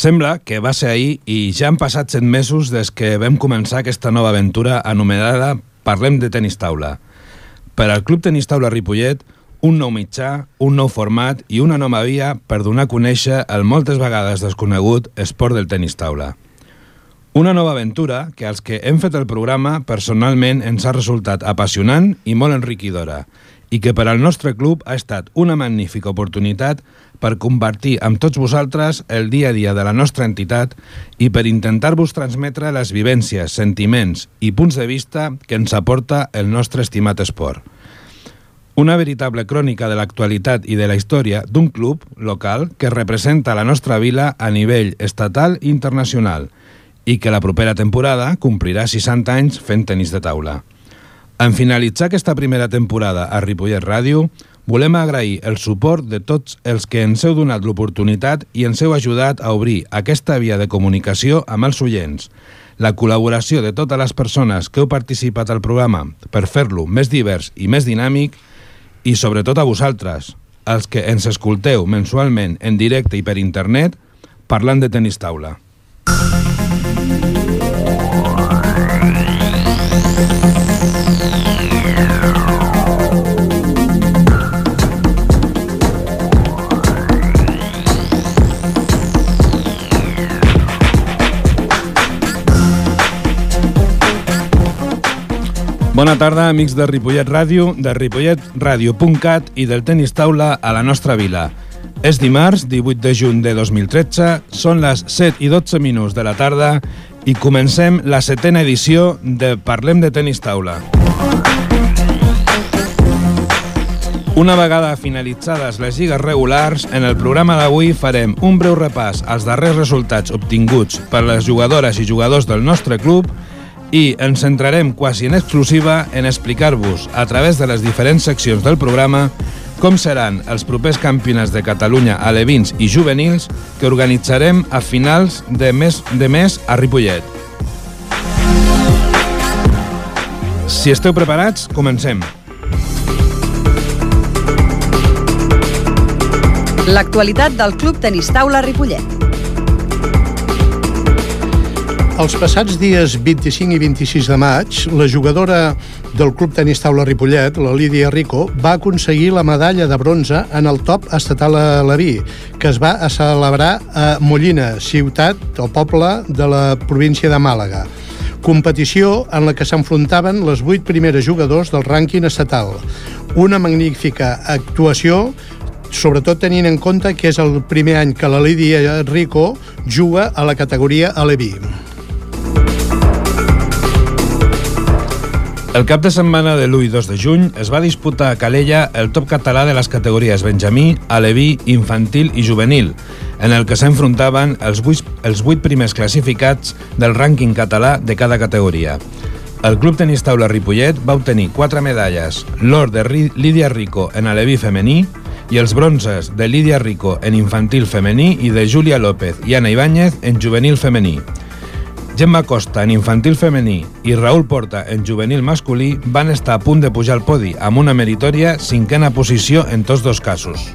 Sembla que va ser ahir i ja han passat set mesos des que vam començar aquesta nova aventura anomenada Parlem de tenis taula. Per al Club Tenis Taula Ripollet, un nou mitjà, un nou format i una nova via per donar a conèixer el moltes vegades desconegut esport del tenis taula. Una nova aventura que als que hem fet el programa personalment ens ha resultat apassionant i molt enriquidora i que per al nostre club ha estat una magnífica oportunitat per compartir amb tots vosaltres el dia a dia de la nostra entitat i per intentar-vos transmetre les vivències, sentiments i punts de vista que ens aporta el nostre estimat esport. Una veritable crònica de l'actualitat i de la història d'un club local que representa la nostra vila a nivell estatal i internacional i que la propera temporada complirà 60 anys fent tenis de taula. En finalitzar aquesta primera temporada a Ripollet Ràdio, volem agrair el suport de tots els que ens heu donat l'oportunitat i ens heu ajudat a obrir aquesta via de comunicació amb els oients, la col·laboració de totes les persones que heu participat al programa per fer-lo més divers i més dinàmic i sobretot a vosaltres, els que ens escolteu mensualment en directe i per internet parlant de tenis taula. Bona tarda, amics de Ripollet Ràdio, de ripolletradio.cat i del tenis taula a la nostra vila. És dimarts, 18 de juny de 2013, són les 7 i 12 minuts de la tarda i comencem la setena edició de Parlem de tenis taula. Una vegada finalitzades les lligues regulars, en el programa d'avui farem un breu repàs als darrers resultats obtinguts per les jugadores i jugadors del nostre club ens centrarem quasi en exclusiva en explicar-vos, a través de les diferents seccions del programa, com seran els propers campionats de Catalunya alevins i juvenils que organitzarem a finals de mes, de mes a Ripollet. Si esteu preparats, comencem. L'actualitat del Club Tenis Taula Ripollet. Els passats dies 25 i 26 de maig, la jugadora del Club Tenis Taula Ripollet, la Lídia Rico, va aconseguir la medalla de bronze en el top estatal a Leví, que es va a celebrar a Mollina, ciutat, el poble de la província de Màlaga. Competició en la que s'enfrontaven les vuit primeres jugadors del rànquing estatal. Una magnífica actuació sobretot tenint en compte que és el primer any que la Lídia Rico juga a la categoria Aleví. El cap de setmana de l'1 i 2 de juny es va disputar a Calella el top català de les categories Benjamí, Aleví, Infantil i Juvenil, en el que s'enfrontaven els 8, els 8 primers classificats del rànquing català de cada categoria. El Club Tenis Taula Ripollet va obtenir 4 medalles, l'or de Lídia Rico en aleví femení i els bronzes de Lídia Rico en infantil femení i de Júlia López i Ana Ibáñez en juvenil femení. Gemma Costa en infantil femení i Raül Porta en juvenil masculí van estar a punt de pujar al podi amb una meritòria cinquena posició en tots dos casos.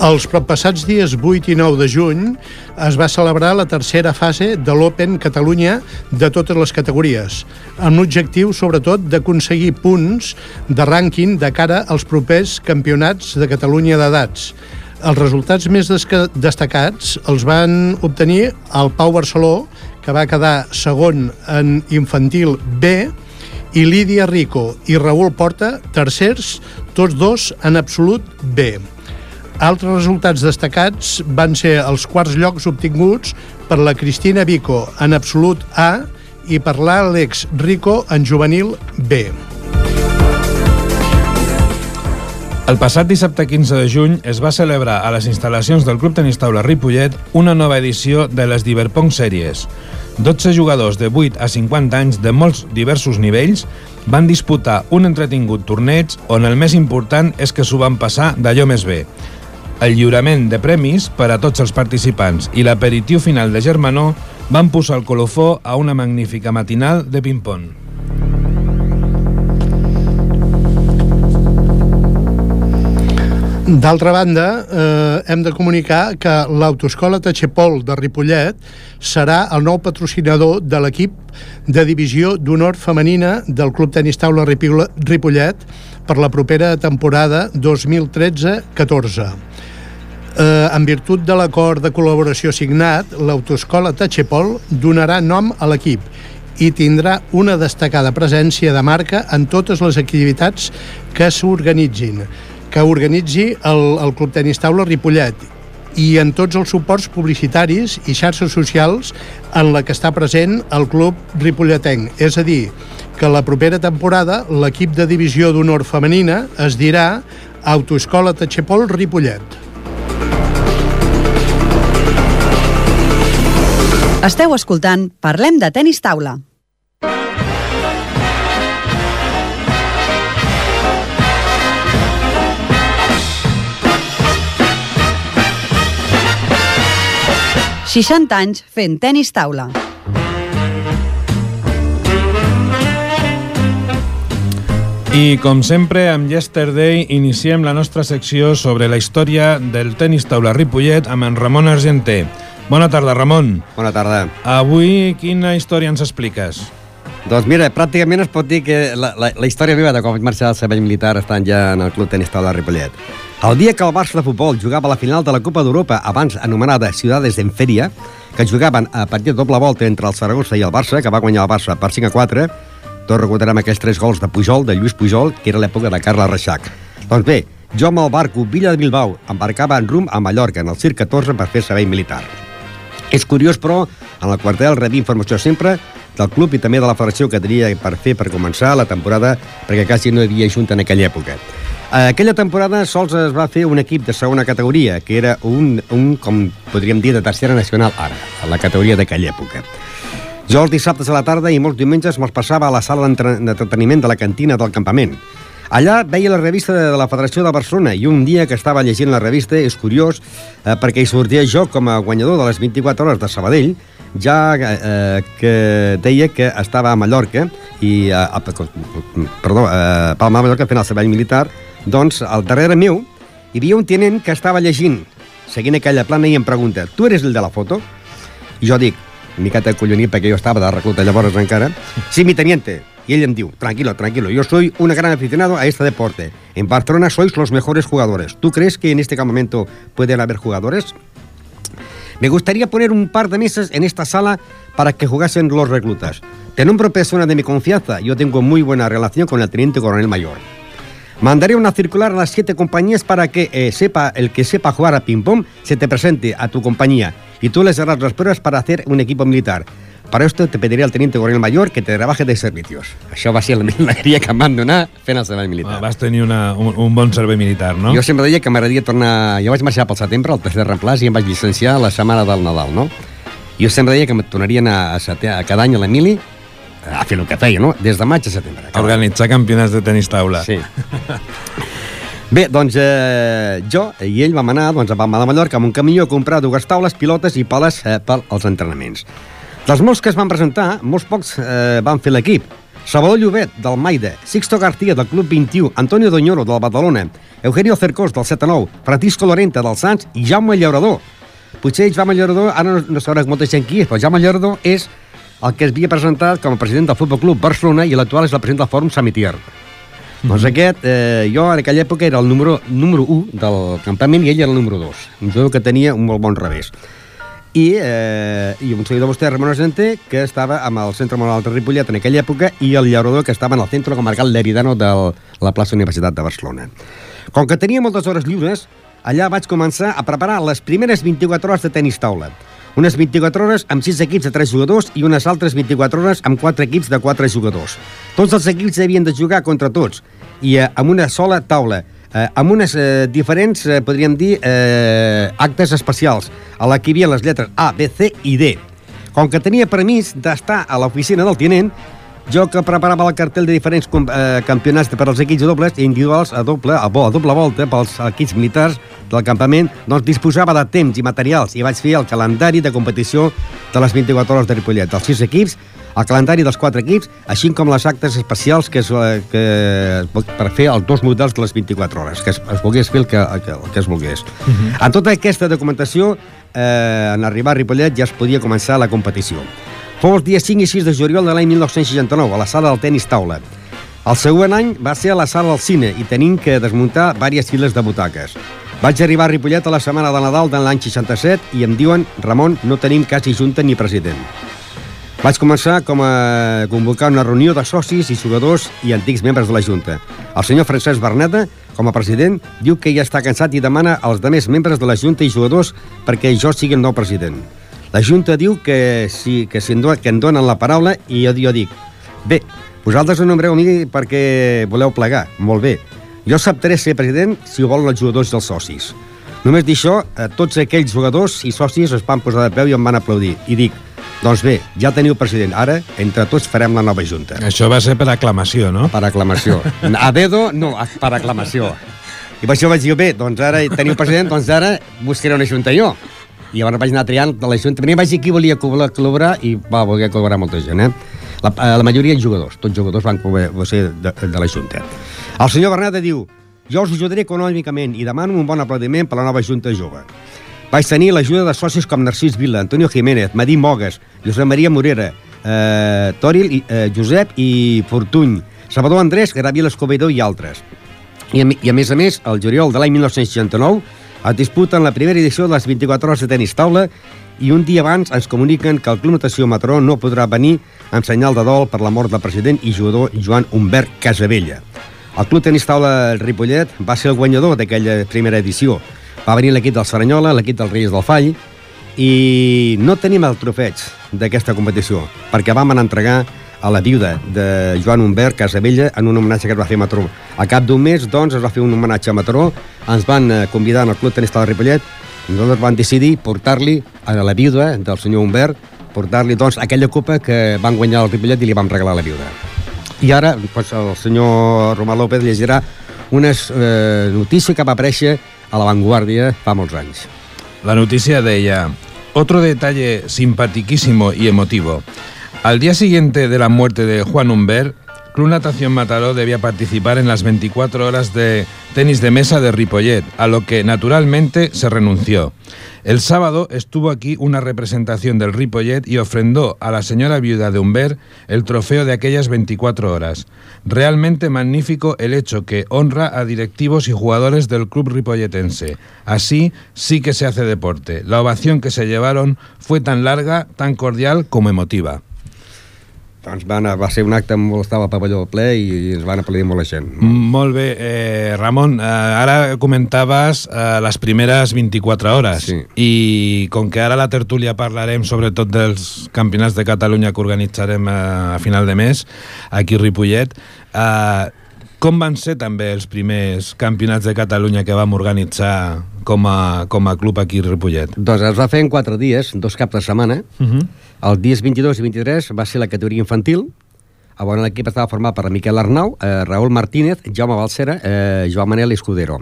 Els proppassats dies 8 i 9 de juny es va celebrar la tercera fase de l'Open Catalunya de totes les categories, amb l'objectiu, sobretot, d'aconseguir punts de rànquing de cara als propers campionats de Catalunya d'edats. Els resultats més destacats els van obtenir el Pau Barceló, que va quedar segon en infantil B, i Lídia Rico i Raül Porta, tercers, tots dos en absolut B. Altres resultats destacats van ser els quarts llocs obtinguts per la Cristina Vico en absolut A i per l'Àlex Rico en juvenil B. El passat dissabte 15 de juny es va celebrar a les instal·lacions del Club Tenis Taula Ripollet una nova edició de les Diverpong Sèries. 12 jugadors de 8 a 50 anys de molts diversos nivells van disputar un entretingut torneig on el més important és que s'ho van passar d'allò més bé. El lliurament de premis per a tots els participants i l'aperitiu final de Germanó van posar el colofó a una magnífica matinal de ping-pong. D'altra banda, eh, hem de comunicar que l'Autoescola Tachepol de Ripollet serà el nou patrocinador de l'equip de divisió d'honor femenina del Club Tenis Taula Ripollet per la propera temporada 2013-14. Eh, en virtut de l'acord de col·laboració signat, l'Autoescola Tachepol donarà nom a l'equip i tindrà una destacada presència de marca en totes les activitats que s'organitzin que organitzi el, el Club Tenis Taula Ripollet i en tots els suports publicitaris i xarxes socials en la que està present el Club Ripolletenc. És a dir, que la propera temporada l'equip de divisió d'honor femenina es dirà Autoescola Tachepol Ripollet. Esteu escoltant Parlem de tenis taula. 60 anys fent tennis taula. I com sempre, amb Yesterday iniciem la nostra secció sobre la història del tenis taula Ripollet amb en Ramon Argenter. Bona tarda, Ramon. Bona tarda. Avui quina història ens expliques? Doncs mira, pràcticament es pot dir que la, la, la història meva de com vaig marxar al servei militar estant ja en el Club Tenis Taula Ripollet. El dia que el Barça de futbol jugava a la final de la Copa d'Europa, abans anomenada Ciudades en Feria, que jugaven a partir de doble volta entre el Saragossa i el Barça, que va guanyar el Barça per 5 a 4, tots recordarem aquells tres gols de Pujol, de Lluís Pujol, que era l'època de Carles Reixac. Doncs bé, jo amb el barco Villa de Bilbao embarcava en rum a Mallorca, en el CIR 14, per fer servei militar. És curiós, però, en el quartel rebia informació sempre del club i també de la federació que tenia per fer per començar la temporada, perquè quasi no hi havia junta en aquella època. Aquella temporada sols es va fer un equip de segona categoria, que era un, un com podríem dir, de tercera nacional ara, a la categoria d'aquella època. Jo els dissabtes a la tarda i molts diumenges me'ls passava a la sala d'entreteniment de la cantina del campament. Allà veia la revista de la Federació de Barcelona i un dia que estava llegint la revista, és curiós, eh, perquè hi sortia jo com a guanyador de les 24 hores de Sabadell, ja eh, que deia que estava a Mallorca i, eh, perdó, a Palma de Mallorca fent el servei militar doncs, al darrere meu, hi havia un tinent que estava llegint, seguint aquella plana i em pregunta, tu eres el de la foto? I jo dic, miqueta collonit perquè jo estava de recluta llavors encara, sí, mi teniente. Y ell em diu, tranquilo, tranquilo, yo soy un gran aficionado a este deporte. En Barcelona sois los mejores jugadores. ¿Tú crees que en este momento pueden haber jugadores? Me gustaría poner un par de mesas en esta sala para que jugasen los reclutas. Te nombro persona de mi confianza. Yo tengo muy buena relación con el teniente coronel mayor. Mandaré una circular a las siete compañías para que eh, sepa el que sepa jugar a ping-pong se te presente a tu compañía y tú les darás las pruebas para hacer un equipo militar. Para esto te pediré al teniente coronel mayor que te trabaje de servicios. Això va ser la alegria que em van donar fent el servei militar. Ah, vas tenir una, un, un bon servei militar, no? Jo sempre deia que m'agradaria tornar... Jo vaig marxar pel setembre, al tercer reemplaç, i em vaig llicenciar la setmana del Nadal, no? Jo sempre deia que em tornarien a, a, a cada any a l'Emili a fer el que feia, no? Des de maig a setembre. A organitzar campionats de tenis taula. Sí. Bé, doncs eh, jo i ell vam anar doncs, a Palma de Mallorca amb un camió a comprar dues taules, pilotes i pales eh, per als entrenaments. Dels molts que es van presentar, molts pocs eh, van fer l'equip. Salvador Llobet, del Maida, Sixto García, del Club 21, Antonio Doñoro, del Badalona, Eugenio Cercós, del 7-9, Francisco Lorenta, del Sants i Jaume Llaurador. Potser Jaume Llaurador, ara no, no sabrà molta gent qui és, però Jaume Llaurador és el que es havia presentat com a president del Futbol Club Barcelona i l'actual és el president del Fòrum Samitier. Mm -hmm. Doncs aquest, eh, jo en aquella època era el número, número 1 del campament i ell era el número 2. Un jugador que tenia un molt bon revés. I, eh, i un seguidor vostè, Ramon Argenter, que estava amb el Centre Moral de Ripollet en aquella època i el llaurador que estava en el centre comarcal Leridano de la plaça Universitat de Barcelona. Com que tenia moltes hores lliures, allà vaig començar a preparar les primeres 24 hores de tenis taula unes 24 hores amb 6 equips de 3 jugadors i unes altres 24 hores amb 4 equips de 4 jugadors. Tots els equips havien de jugar contra tots i eh, amb una sola taula, eh, amb unes eh, diferents, eh, podríem dir, eh, actes especials, a la que hi havia les lletres A, B, C i D. Com que tenia permís d'estar a l'oficina del tinent, Jo que preparava el cartel de diferents eh, campionats per als equips dobles i individuals a doble, a, bo, a doble volta pels equips militars del campament, doncs disposava de temps i materials i vaig fer el calendari de competició de les 24 hores de Ripollet, dels sis equips, el calendari dels quatre equips, així com les actes especials que, es, eh, que per fer els dos models de les 24 hores, que es, es volgués fer el que, el que, el que es volgués. Uh -huh. En tota aquesta documentació, eh, en arribar a Ripollet ja es podia començar la competició. Fou els dies 5 i 6 de juliol de l'any 1969, a la sala del tenis taula. El següent any va ser a la sala del cine i tenim que desmuntar diverses files de butaques. Vaig arribar a Ripollet a la setmana de Nadal de l'any 67 i em diuen, Ramon, no tenim quasi junta ni president. Vaig començar com a convocar una reunió de socis i jugadors i antics membres de la Junta. El senyor Francesc Berneta, com a president, diu que ja està cansat i demana als demés membres de la Junta i jugadors perquè jo sigui el nou president. La Junta diu que, sí, que, si que em donen la paraula i jo, jo dic bé, vosaltres ho nombreu a mi perquè voleu plegar, molt bé. Jo acceptaré ser president si ho volen els jugadors i els socis. Només dir això, tots aquells jugadors i socis es van posar de peu i em van aplaudir. I dic, doncs bé, ja teniu president. Ara, entre tots, farem la nova junta. Això va ser per aclamació, no? Per aclamació. A dedo, no, per aclamació. I per això vaig dir, bé, doncs ara teniu president, doncs ara buscaré una junta jo. I llavors vaig anar triant de la junta. Primer vaig dir qui volia col·laborar i va voler col·laborar molta gent, eh? La, eh, la majoria jugadors, tots jugadors van ser de, de la junta. El senyor Bernat diu, jo us ajudaré econòmicament i demano un bon aplaudiment per la nova junta jove. Vaig tenir l'ajuda de socis com Narcís Vila, Antonio Jiménez, Madí Mogues, Josep Maria Morera, eh, Toril, eh, Josep i Fortuny, Salvador Andrés, Gabriel Escobedo i altres. I I a més a més, el juliol de l'any 1969 es disputen la primera edició de les 24 hores de tenis taula i un dia abans ens comuniquen que el Club Natació Mataró no podrà venir en senyal de dol per la mort del president i jugador Joan Humbert Casabella. El Club Tenis Taula Ripollet va ser el guanyador d'aquella primera edició. Va venir l'equip del Saranyola, l'equip dels Reis del Fall, i no tenim el trofeig d'aquesta competició, perquè vam anar a entregar a la viuda de Joan Humbert Casabella en un homenatge que es va fer a Mataró. A cap d'un mes, doncs, es va fer un homenatge a Mataró, ens van eh, convidar al Club Tenis Taula Ripollet, i nosaltres vam decidir portar-li a la viuda del senyor Humbert, portar-li, doncs, aquella copa que van guanyar el Ripollet i li vam regalar a la viuda. I ara, doncs, el senyor Romà López llegirà una eh, notícia que va aparèixer a La Vanguardia fa molts. La noticia deia, otro detalle simpatiquísimo y emotivo. Al día siguiente de la muerte de Juan Humbert, Club Natación Mataró debía participar en las 24 horas de tenis de mesa de Ripollet, a lo que naturalmente se renunció. El sábado estuvo aquí una representación del Ripollet y ofrendó a la señora viuda de Humbert el trofeo de aquellas 24 horas. Realmente magnífico el hecho que honra a directivos y jugadores del club ripolletense. Así sí que se hace deporte. La ovación que se llevaron fue tan larga, tan cordial como emotiva. Doncs va, anar, va ser un acte molt estava al pavelló ple i, i ens van aplaudir molt la gent. Molt bé. Eh, Ramon, eh, ara comentaves eh, les primeres 24 hores Sí. i com que ara a la tertúlia parlarem sobretot dels campionats de Catalunya que organitzarem eh, a final de mes aquí a Ripollet, eh, com van ser també els primers campionats de Catalunya que vam organitzar com a, com a club aquí a Ripollet? Doncs es va fer en quatre dies, dos caps de setmana. Uh -huh. Els dies 22 i 23 va ser la categoria infantil, on l'equip estava format per Miquel Arnau, eh, Raül Martínez, Jaume Balcera, eh, Joan Manel Escudero.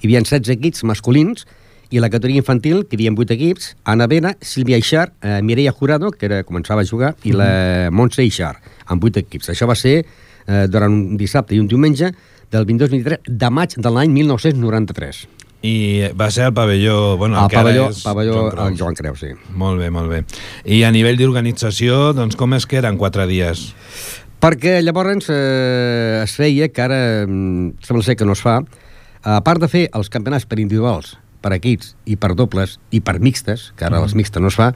Hi havia 16 equips masculins i la categoria infantil, que hi havia 8 equips, Ana Vena, Sílvia Ixar, eh, Mireia Jurado, que era, començava a jugar, i la Montse Ixar, amb 8 equips. Això va ser eh, durant un dissabte i un diumenge del 22-23 de maig de l'any 1993. I va ser al pavelló... Bueno, Al que ara pavelló, és pavelló Joan Creus. el Joan Creu, sí. Molt bé, molt bé. I a nivell d'organització, doncs com és que eren quatre dies? Perquè llavors eh, es feia, que ara mm, sembla ser que no es fa, a part de fer els campionats per individuals, per equips i per dobles i per mixtes, que ara mm. les mixtes no es fa,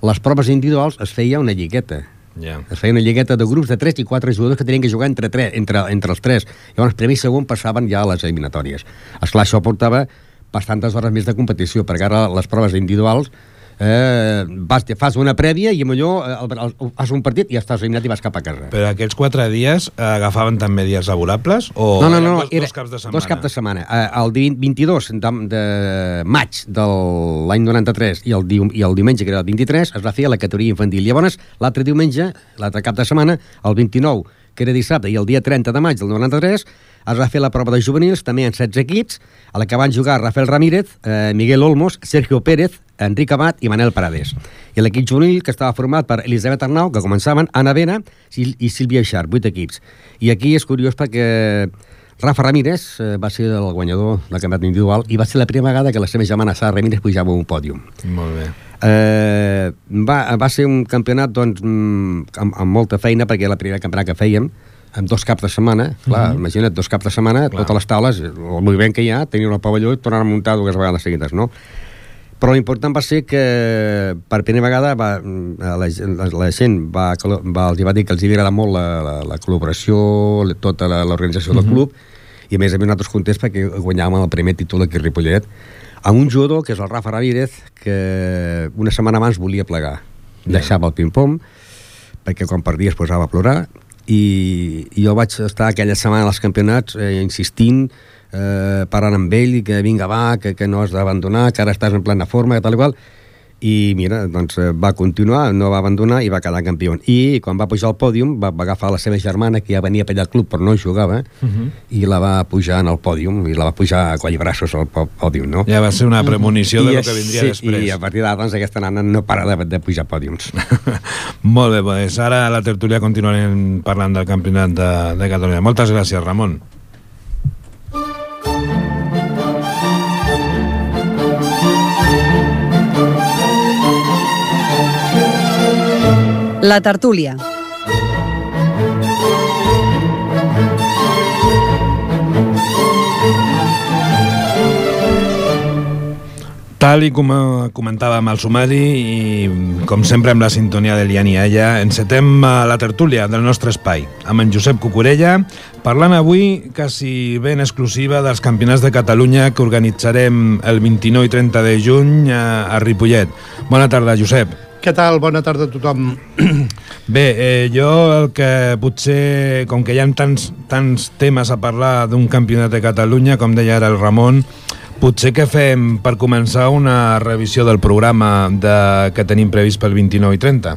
les proves individuals es feia una lligueta. Ja. Es feia una lligueta de grups de 3 i 4 jugadors que tenien que jugar entre, 3, entre, entre els 3. Llavors, primer i segon passaven ja a les eliminatòries. Esclar, això portava bastantes hores més de competició, perquè ara les proves individuals eh, vas, fas una prèvia i millor eh, el, el, fas un partit i ja estàs eliminat i vas cap a casa. Però aquells quatre dies eh, agafaven també dies laborables? O no, no, no, dos, era dos caps de setmana? dos caps de setmana. Eh, el di- 22 de, de maig de l'any 93 i el, diu, i el diumenge, que era el 23, es va fer a la categoria infantil. Llavors, l'altre diumenge, l'altre cap de setmana, el 29, que era dissabte, i el dia 30 de maig del 93, es va fer la prova de juvenils, també en 16 equips, a la que van jugar Rafael Ramírez, eh, Miguel Olmos, Sergio Pérez, Enric Amat i Manel Parades. I l'equip juvenil, que estava format per Elisabet Arnau, que començaven, Ana Vena i, Sílvia Eixar, vuit equips. I aquí és curiós perquè Rafa Ramírez eh, va ser el guanyador del campionat individual i va ser la primera vegada que la seva germana Sara Ramírez pujava a un pòdium. Molt bé. Eh, va, va ser un campionat doncs, mm, amb, amb molta feina perquè era el primer campionat que fèiem amb dos caps de setmana, clar, imagina't, dos caps de setmana, Clar. totes les taules, el moviment que hi ha, tenir el pavelló i tornar a muntar dues vegades seguides, no? Però l'important va ser que per primera vegada va, la, la, la gent va, va, els va dir que els hi agrada molt la, la, la col·laboració, la- tota l'organització del club, i a més a més nosaltres contents perquè guanyàvem el primer títol aquí a Ripollet amb un jugador que és el Rafa Ramírez que una setmana abans volia plegar. Deixava el ping-pong perquè quan perdia es posava a plorar i, i jo vaig estar aquella setmana als campionats eh, insistint eh, parlant amb ell i que vinga va, que, que no has d'abandonar que ara estàs en plena forma, que tal i qual i mira, doncs eh, va continuar, no va abandonar i va quedar campió. I quan va pujar al pòdium va, va agafar la seva germana, que ja venia per allà al club però no jugava, uh -huh. i la va pujar en el pòdium, i la va pujar a coll braços al pò- pòdium, no? Ja va ser una premonició de I lo que vindria sí, després. I a partir d'ara, doncs, aquesta nana no para de, de pujar pòdiums. Molt bé, doncs ara a la tertúlia continuarem parlant del campionat de, de Catalunya. Moltes gràcies, Ramon. La tertúlia. Tal i com eh, comentàvem al sumari i com sempre amb la sintonia de Lian i Ella, encetem eh, la tertúlia del nostre espai amb en Josep Cucurella parlant avui quasi ben exclusiva dels campionats de Catalunya que organitzarem el 29 i 30 de juny a, a Ripollet. Bona tarda, Josep. Què tal? Bona tarda a tothom. Bé, eh, jo el que potser, com que hi ha tants, tants temes a parlar d'un campionat de Catalunya, com deia ara el Ramon, potser que fem per començar una revisió del programa de, que tenim previst pel 29 i 30.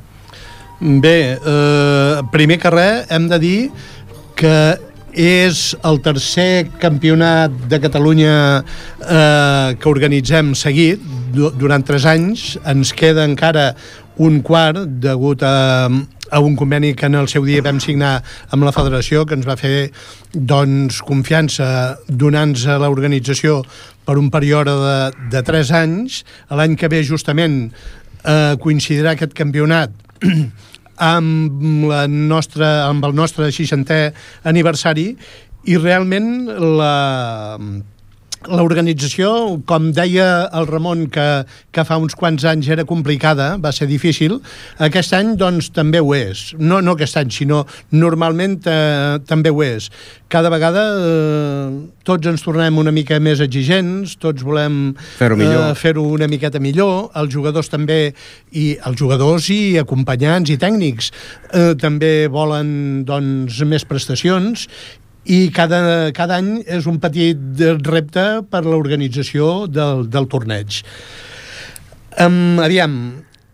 Bé, eh, primer que res hem de dir que és el tercer campionat de Catalunya eh, que organitzem seguit durant tres anys. Ens queda encara un quart degut a, a un conveni que en el seu dia vam signar amb la federació que ens va fer doncs, confiança donant-nos a l'organització per un període de, de tres anys. L'any que ve justament eh, coincidirà aquest campionat amb, la nostra, amb el nostre 60è aniversari i realment la L'organització, com deia el Ramon, que, que fa uns quants anys era complicada, va ser difícil, aquest any doncs també ho és. No, no aquest any, sinó normalment eh, també ho és. Cada vegada eh, tots ens tornem una mica més exigents, tots volem Fer-ho eh, fer-ho una miqueta millor, els jugadors també, i els jugadors i acompanyants i tècnics eh, també volen doncs, més prestacions i cada, cada any és un petit repte per l'organització del, del torneig. Um, aviam,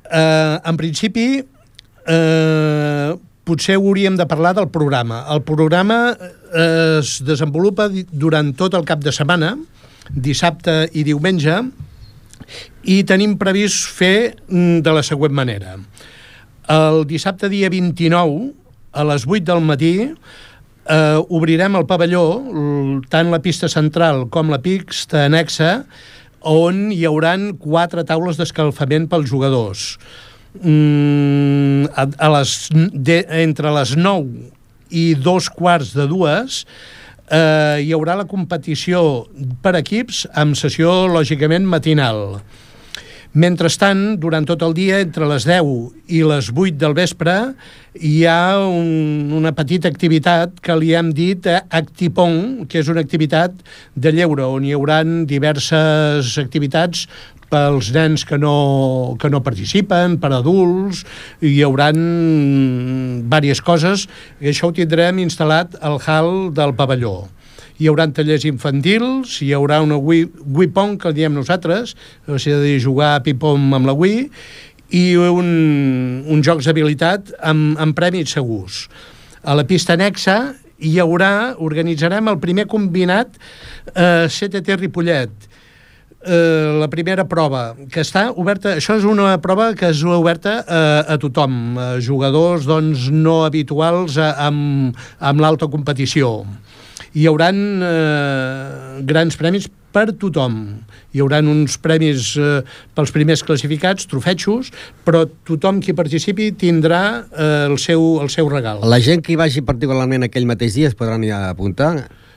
uh, en principi uh, potser hauríem de parlar del programa. El programa eh, es desenvolupa durant tot el cap de setmana, dissabte i diumenge, i tenim previst fer mm, de la següent manera. El dissabte dia 29, a les 8 del matí, eh, obrirem el pavelló, tant la pista central com la pista anexa, on hi hauran quatre taules d'escalfament pels jugadors. Mm, a, a les, de, entre les 9 i dos quarts de dues eh, hi haurà la competició per equips amb sessió, lògicament, matinal. Mentrestant, durant tot el dia, entre les 10 i les 8 del vespre, hi ha un, una petita activitat que li hem dit eh, Actipong, que és una activitat de lleure, on hi haurà diverses activitats, pels nens que no, que no participen, per adults, hi haurà diverses coses, i això ho tindrem instal·lat al hall del pavelló hi haurà tallers infantils, hi haurà una Wii, Wii Pong, que diem nosaltres, o sigui, jugar a ping-pong amb la Wii, i un, un jocs d'habilitat amb, amb prèmits segurs. A la pista anexa hi haurà, organitzarem el primer combinat eh, CTT Ripollet, eh, la primera prova, que està oberta... Això és una prova que és oberta eh, a tothom, a jugadors doncs, no habituals a, amb, amb l'alta competició hi haurà eh, grans premis per tothom. Hi haurà uns premis eh, pels primers classificats, trofetxos, però tothom qui participi tindrà eh, el, seu, el seu regal. La gent que hi vagi particularment aquell mateix dia es podran ja apuntar?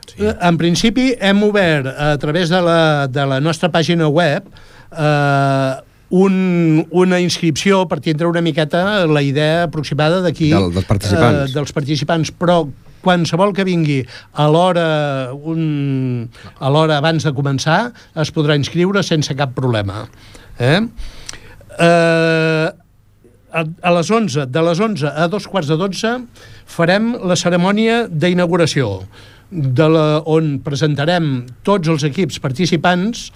Sí. Eh, en principi hem obert a través de la, de la nostra pàgina web eh, un, una inscripció per tindre una miqueta la idea aproximada d'aquí Del, dels participants. Eh, dels participants, però qualsevol que vingui a l'hora un... a l'hora abans de començar es podrà inscriure sense cap problema. Eh? Eh, a, a les 11, de les 11 a dos quarts de 12 farem la cerimònia d'inauguració de la, on presentarem tots els equips participants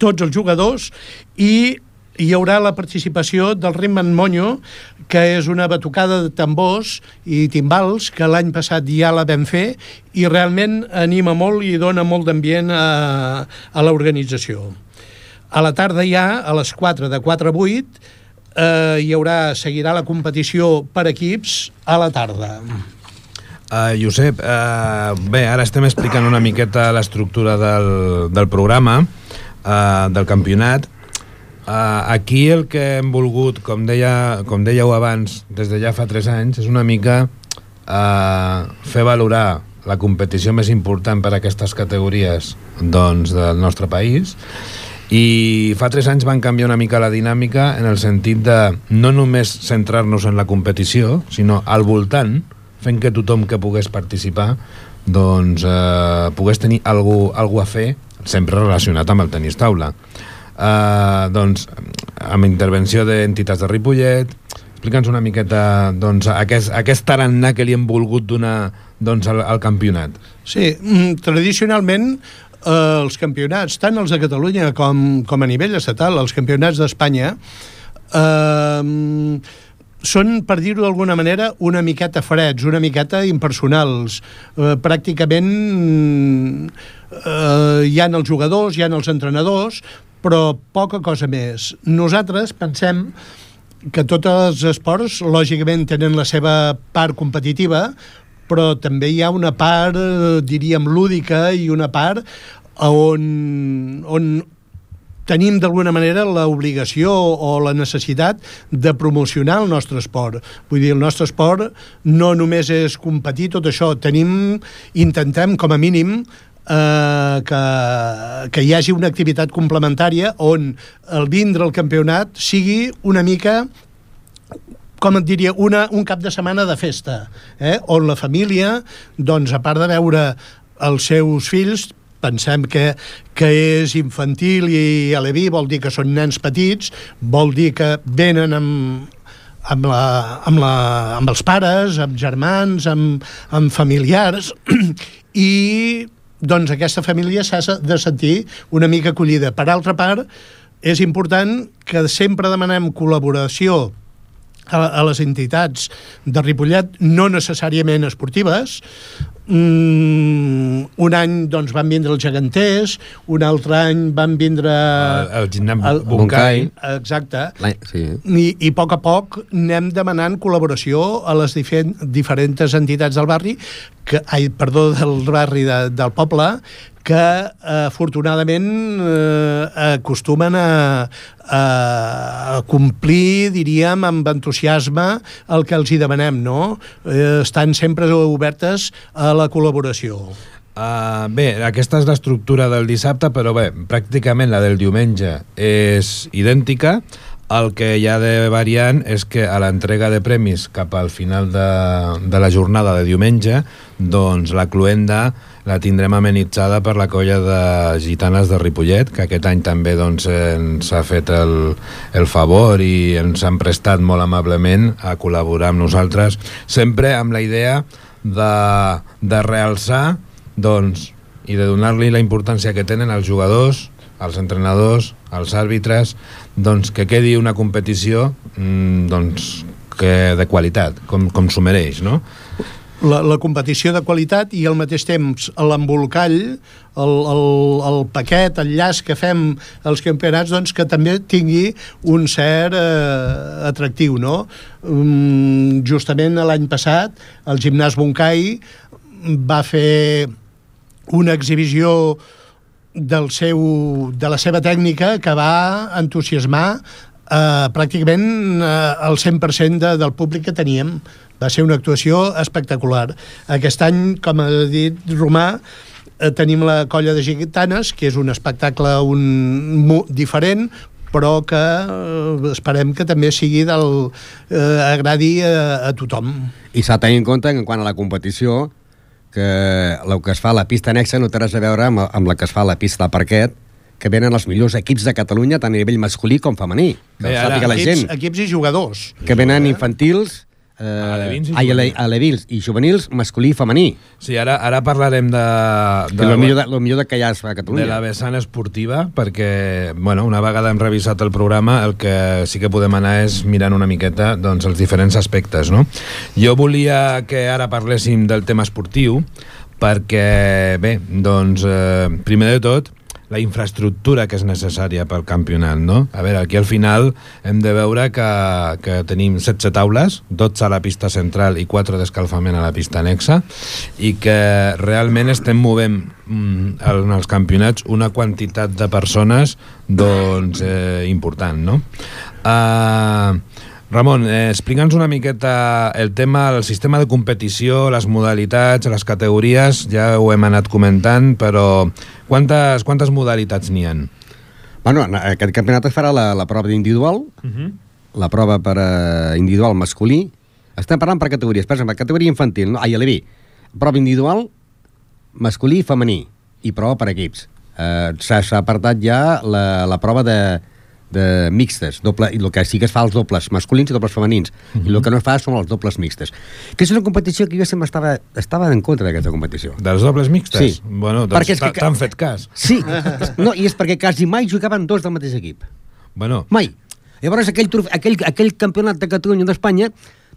tots els jugadors i hi haurà la participació del Ritman Monyo, que és una batucada de tambors i timbals que l'any passat ja la vam fer i realment anima molt i dona molt d'ambient a, a l'organització. A la tarda ja, a les 4, de 4 a 8, eh, hi haurà, seguirà la competició per equips a la tarda. Uh, Josep, uh, bé, ara estem explicant una miqueta l'estructura del, del programa, uh, del campionat, Uh, aquí el que hem volgut, com, deia, com dèieu abans, des de ja fa 3 anys, és una mica uh, fer valorar la competició més important per a aquestes categories doncs, del nostre país. I fa 3 anys van canviar una mica la dinàmica en el sentit de no només centrar-nos en la competició, sinó al voltant, fent que tothom que pogués participar doncs, eh, pogués tenir algú, algú a fer sempre relacionat amb el tenis taula eh, doncs, amb intervenció d'entitats de Ripollet, explica'ns una miqueta doncs, aquest, aquest tarannà que li hem volgut donar doncs, al, al campionat. Sí, mm, tradicionalment eh, els campionats, tant els de Catalunya com, com a nivell estatal, els campionats d'Espanya, eh, són, per dir-ho d'alguna manera, una miqueta freds, una miqueta impersonals. Eh, pràcticament eh, hi han els jugadors, hi han els entrenadors, però poca cosa més. Nosaltres pensem que tots els esports, lògicament, tenen la seva part competitiva, però també hi ha una part, diríem, lúdica i una part on, on tenim d'alguna manera l'obligació o la necessitat de promocionar el nostre esport. Vull dir, el nostre esport no només és competir tot això, tenim, intentem com a mínim eh, que, que hi hagi una activitat complementària on el vindre al campionat sigui una mica com et diria, una, un cap de setmana de festa, eh? on la família, doncs, a part de veure els seus fills, pensem que, que és infantil i aleví, vol dir que són nens petits, vol dir que venen amb, amb, la, amb, la, amb els pares, amb germans, amb, amb familiars, i doncs aquesta família s'ha de sentir una mica acollida. Per altra part, és important que sempre demanem col·laboració a, a les entitats de Ripollet, no necessàriament esportives, Mm, un any doncs, van vindre els geganters, un altre any van vindre... El, el Gimnam Bunkai. Exacte. Sí. I, I a poc a poc anem demanant col·laboració a les diferent, diferents entitats del barri, que, ai, perdó, del barri de, del poble, que eh, afortunadament eh, acostumen a, a complir, diríem, amb entusiasme el que els hi demanem, no? Eh, estan sempre obertes a la col·laboració. Uh, bé, aquesta és l'estructura del dissabte, però bé, pràcticament la del diumenge és idèntica. El que hi ha de variant és que a l'entrega de premis cap al final de, de la jornada de diumenge, doncs la cluenda la tindrem amenitzada per la colla de gitanes de Ripollet, que aquest any també doncs, ens ha fet el, el favor i ens han prestat molt amablement a col·laborar amb nosaltres, sempre amb la idea de, de realçar doncs, i de donar-li la importància que tenen els jugadors, els entrenadors, els àrbitres, doncs que quedi una competició mmm, doncs, que de qualitat, com, com s'ho mereix, no? La, la competició de qualitat i al mateix temps l'embolcall, el, el, el paquet, el llaç que fem als campionats, doncs que també tingui un cert eh, atractiu, no? Um, justament l'any passat el gimnàs Boncai va fer una exhibició del seu, de la seva tècnica que va entusiasmar eh, pràcticament eh, el 100% de, del públic que teníem. Va ser una actuació espectacular. Aquest any, com ha dit Romà, eh, tenim la colla de gitanes, que és un espectacle un, diferent, però que eh, esperem que també sigui del, eh, agradi a, a tothom. I s'ha de tenir en compte que en quant a la competició que el que es fa a la pista anexa no té res a veure amb, amb la que es fa a la pista de parquet, que venen els millors equips de Catalunya tant a nivell masculí com femení. Que Bé, ara, la equips, gent. equips i jugadors. Que venen infantils, eh, Alevins i ai, ale, juvenils. alevins i juvenils, masculí i femení. Sí, ara, ara parlarem de, De, de, lo, millor de, lo millor de que hi ha a de Catalunya. la vessant esportiva, perquè bueno, una vegada hem revisat el programa, el que sí que podem anar és mirant una miqueta doncs, els diferents aspectes. No? Jo volia que ara parléssim del tema esportiu, perquè, bé, doncs, eh, primer de tot, la infraestructura que és necessària pel campionat, no? A veure, aquí al final hem de veure que, que tenim 16 taules, 12 a la pista central i 4 d'escalfament a la pista anexa, i que realment estem movent mm, en els campionats una quantitat de persones doncs, eh, important, no? Uh, Ramon, eh, explica'ns una miqueta el tema, el sistema de competició, les modalitats, les categories, ja ho hem anat comentant, però quantes, quantes modalitats n'hi ha? Bueno, en aquest campionat es farà la, la prova d'individual, Uh -huh. la prova per uh, individual masculí. Estem parlant per categories. Per exemple, categoria infantil, no? ai, a l'EVI. Prova individual, masculí i femení. I prova per equips. Uh, S'ha s'ha apartat ja la, la prova de, de mixtes, doble, i el que sí que es fa els dobles masculins i dobles femenins, uh -huh. i el que no es fa són els dobles mixtes. Que és una competició que jo sempre estava, estava en contra d'aquesta competició. Dels dobles mixtes? Sí. Bueno, doncs t'han fet cas. Sí, no, i és perquè quasi mai jugaven dos del mateix equip. Bueno, Mai. Llavors aquell, aquell, aquell campionat de Catalunya d'Espanya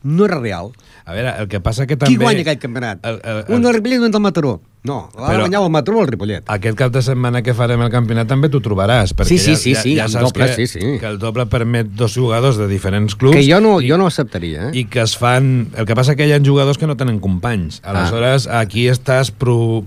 no era real. A veure, el que passa que també... Qui guanya aquell campionat? El, el, el, Un del Ripollet i un del Mataró. No, l'ha de guanyar el Mataró o el Ripollet. Aquest cap de setmana que farem el campionat també t'ho trobaràs, perquè Sí, sí, ja, sí, ja, sí, ja en saps doble, que, sí, sí. que el doble permet dos jugadors de diferents clubs Que jo no, jo no acceptaria, eh? i que es fan... El que passa que hi ha jugadors que no tenen companys. Aleshores, aquí estàs pro,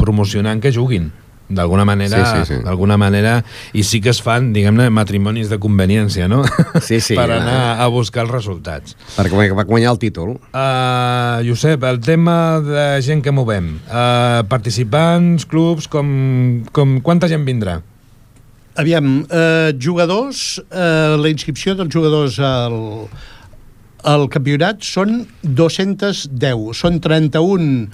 promocionant que juguin d'alguna manera, Sí, sí, sí. d'alguna manera i sí que es fan, diguem-ne, matrimonis de conveniència, no? Sí, sí, per ja. anar a buscar els resultats. Perquè va- va guanyar el títol. Uh, Josep, el tema de gent que movem. Uh, participants, clubs, com, com, quanta gent vindrà? Aviam, eh, jugadors, eh, la inscripció dels jugadors al, al campionat són 210, són 31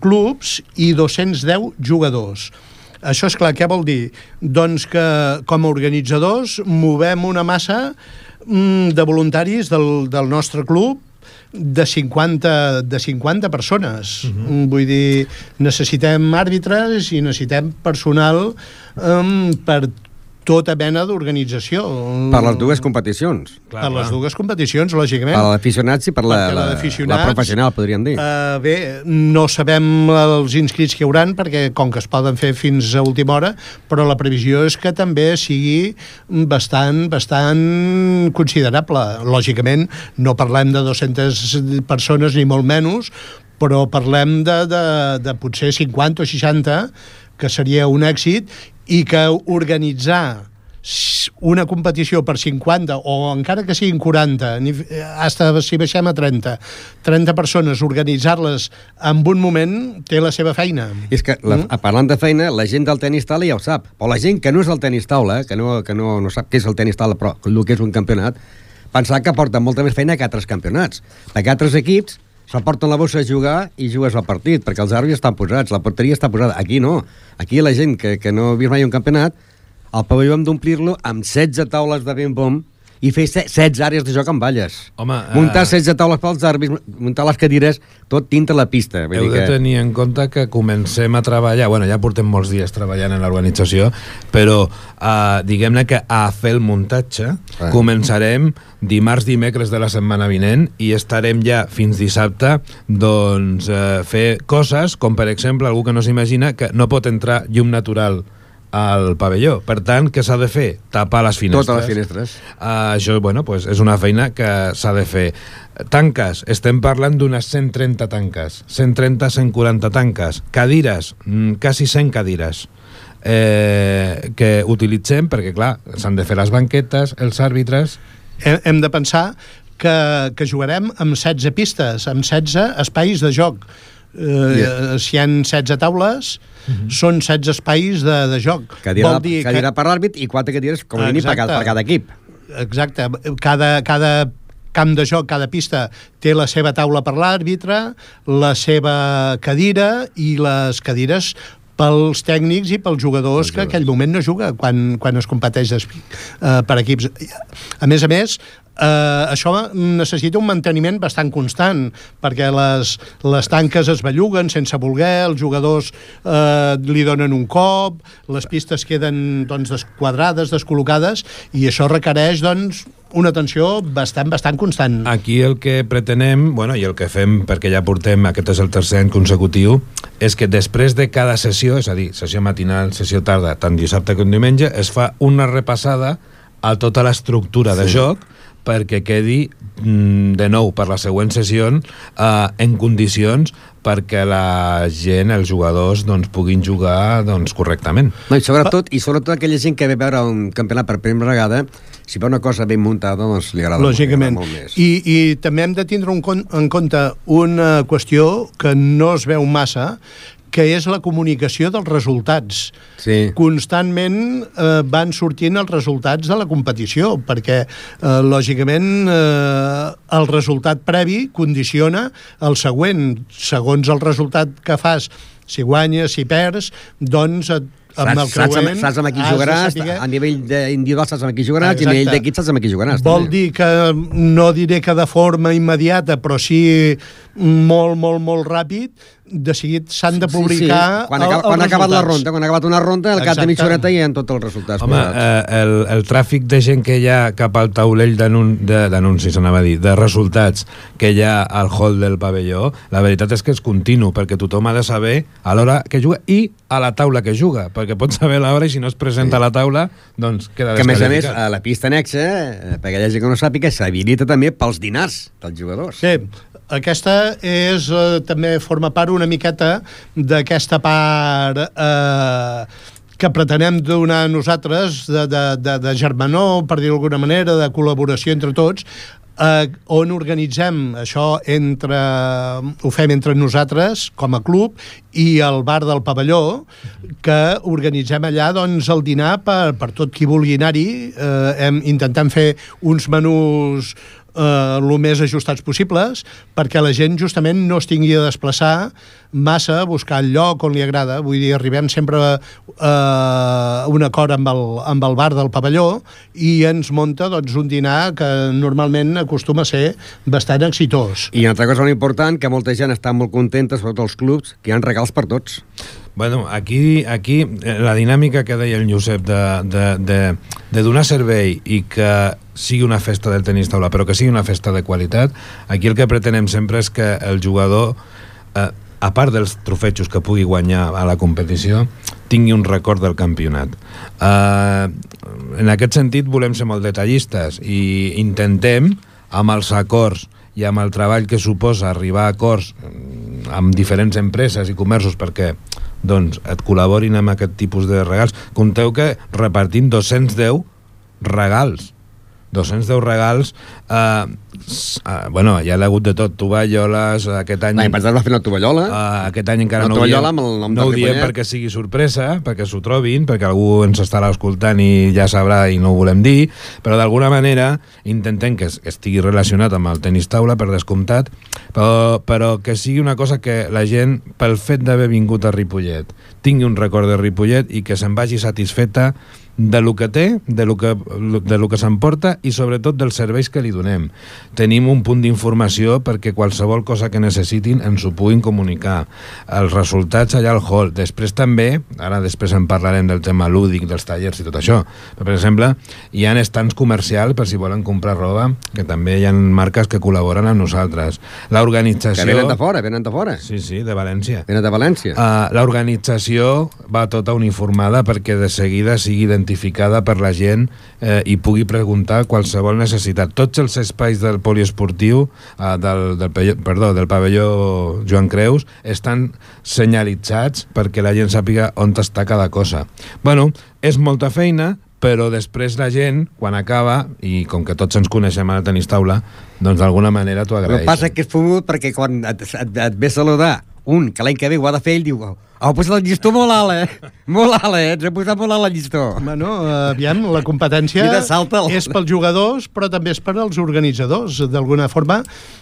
clubs i 210 jugadors. Això és clar, què vol dir? Doncs que com a organitzadors movem una massa mm, de voluntaris del, del nostre club de 50, de 50 persones. Uh -huh. Vull dir, necessitem àrbitres i necessitem personal um, per tota mena d'organització. Per les dues competicions. Clar, per clar. les dues competicions, lògicament. Per l'aficionats i per la, la la professional, podríem dir. Uh, bé, no sabem els inscrits que hi hauran, perquè com que es poden fer fins a última hora, però la previsió és que també sigui bastant, bastant considerable. Lògicament, no parlem de 200 persones ni molt menys, però parlem de, de, de potser 50 o 60, que seria un èxit, i que organitzar una competició per 50 o encara que siguin 40, ni, eh, hasta si baixem a 30, 30 persones, organitzar-les en un moment té la seva feina. És que, la, mm? parlant de feina, la gent del tenis taula ja ho sap. Però la gent que no és del tenis taula, eh, que no, que no, no sap què és el tenis taula, però el que és un campionat, pensar que porta molta més feina que altres campionats. Perquè altres equips s'aporten la bossa a jugar i jugues el partit, perquè els àrbitres estan posats, la porteria està posada. Aquí no. Aquí la gent que, que no ha vist mai un campionat, el pavelló hem d'omplir-lo amb 16 taules de ping-pong i fer se- 16 àrees de joc amb valles. Home, muntar eh, 16 taules pels àrbits, muntar les cadires, tot dintre la pista. Vull Heu dir de que... tenir en compte que comencem a treballar, bueno, ja portem molts dies treballant en l'organització, però uh, diguem-ne que a fer el muntatge Ah. començarem dimarts, dimecres de la setmana vinent i estarem ja fins dissabte doncs uh, fer coses com per exemple algú que no s'imagina que no pot entrar llum natural al pavelló. Per tant, què s'ha de fer? Tapar les finestres. Totes les finestres. Uh, això, bueno, pues és una feina que s'ha de fer. Tanques, estem parlant d'unes 130 tanques, 130-140 tanques. Cadires, mm, quasi 100 cadires eh, que utilitzem perquè, clar, s'han de fer les banquetes, els àrbitres... Hem, hem de pensar que, que jugarem amb 16 pistes, amb 16 espais de joc. Eh, Yeah. Si hi ha 16 taules, són 16 espais de, de joc. Cadira, Vol dir cadira per l'àrbit i quatre cadires com a mínim per, cada- per cada equip. Exacte. Cada, cada camp de joc, cada pista, té la seva taula per l'àrbitre, la seva cadira i les cadires pels tècnics i pels jugadors que en aquell moment no juga quan, quan es competeix eh, per equips. A més a més, eh, això necessita un manteniment bastant constant perquè les, les tanques es belluguen sense voler, els jugadors eh, li donen un cop, les pistes queden doncs, desquadrades, descol·locades i això requereix doncs, una atenció bastant, bastant constant. Aquí el que pretenem, bueno, i el que fem, perquè ja portem, aquest és el tercer any consecutiu, és que després de cada sessió, és a dir, sessió matinal, sessió tarda, tant dissabte com diumenge, es fa una repassada a tota l'estructura de joc perquè quedi mm, de nou per la següent sessió eh, en condicions perquè la gent, els jugadors, doncs, puguin jugar doncs, correctament. No, i, sobretot, I sobretot aquella gent que ve a veure un campionat per primera vegada, si veu una cosa ben muntada, doncs li agrada, Lògicament. molt, li agrada molt més. I, I també hem de tindre un, en compte una qüestió que no es veu massa, que és la comunicació dels resultats. Sí. Constantment eh, van sortint els resultats de la competició, perquè, eh, lògicament, eh, el resultat previ condiciona el següent. Segons el resultat que fas, si guanyes, si perds, doncs et, amb el Saps, saps, creuament... amb, saps amb qui jugaràs, saber- a nivell de individual saps amb qui jugaràs, i a nivell Exacte. d'equip saps amb qui jugaràs. Vol també. dir que no diré que de forma immediata, però sí molt, molt, molt ràpid, de seguit s'han de publicar... Quan, el- acaba, els quan ha acabat la ronda, quan ha acabat una ronda, al cap de mitja horeta hi ha tots els resultats. Home, eh, el, el tràfic de gent que hi ha cap al taulell d'anuncis, anava a dir, de resultats que hi ha al hall del pavelló, la veritat és que és continu, perquè tothom ha de saber a l'hora que juga i a la taula que juga, perquè pot saber l'hora i si no es presenta a la taula, doncs queda que a més a més, a la pista anexa, eh, perquè hi ha gent que no sàpiga, s'habilita també pels dinars dels jugadors. Sí, aquesta és, eh, també forma part una miqueta d'aquesta part eh, que pretenem donar nosaltres de, de, de, de germanor, per dir-ho d'alguna manera, de col·laboració entre tots, eh, on organitzem això entre ho fem entre nosaltres com a club i el bar del pavelló que organitzem allà doncs, el dinar per, per tot qui vulgui anar-hi. Eh, hem, intentant fer uns menús eh, el més ajustats possibles perquè la gent justament no es tingui de desplaçar massa a buscar el lloc on li agrada. Vull dir, arribem sempre eh, a un acord amb el, amb el bar del pavelló i ens monta doncs, un dinar que normalment acostuma a ser bastant exitós. I una altra cosa molt important, que molta gent està molt contenta, sobretot els clubs, que hi ha regals per tots. Bueno, aquí, aquí eh, la dinàmica que deia el Josep de, de, de, de donar servei i que sigui una festa del tenis taula, però que sigui una festa de qualitat, aquí el que pretenem sempre és que el jugador, eh, a part dels trofejos que pugui guanyar a la competició, tingui un record del campionat. Eh, en aquest sentit volem ser molt detallistes i intentem, amb els acords i amb el treball que suposa arribar a acords mm, amb diferents empreses i comerços perquè doncs, et col·laborin amb aquest tipus de regals. Compteu que repartim 210 regals. 210 regals eh, eh, bueno, ja l'ha hagut de tot tovalloles, aquest any L'any passat va fer una tovallola. Uh, aquest any encara no ho diem, amb el nom no ho diem perquè sigui sorpresa, perquè s'ho trobin, perquè algú ens estarà escoltant i ja sabrà i no ho volem dir, però d'alguna manera intentem que es- estigui relacionat amb el tenis taula, per descomptat, però, però que sigui una cosa que la gent, pel fet d'haver vingut a Ripollet, tingui un record de Ripollet i que se'n vagi satisfeta de lo que té, de lo que, de lo que s'emporta i sobretot dels serveis que li donem. Tenim un punt d'informació perquè qualsevol cosa que necessitin ens ho puguin comunicar. Els resultats allà al hall. Després també, ara després en parlarem del tema lúdic, dels tallers i tot això, però per exemple, hi ha estants comercials per si volen comprar roba, que també hi ha marques que col·laboren amb nosaltres. L'organització... Que venen de fora, venen de fora. Sí, sí, de València. Venen de València. Uh, L'organització va tota uniformada perquè de seguida sigui identificada per la gent eh, i pugui preguntar qualsevol necessitat. Tots els espais del poliesportiu, uh, del, del, perdó, del pavelló Joan Creus, estan senyalitzats perquè la gent sàpiga on està cada cosa. Bueno, és molta feina, però després la gent, quan acaba, i com que tots ens coneixem a la tenis taula, doncs d'alguna manera t'ho El agraeix. que passa és que és fumut perquè quan et, et, et ve a saludar un que l'any que ve ho ha de fer, ell diu ha posat el llistó molt alt, eh? Molt alt, eh? Ens ha posat molt alt el llistó. Bueno, aviam, la competència salta'l. és pels jugadors, però també és per als organitzadors. D'alguna forma,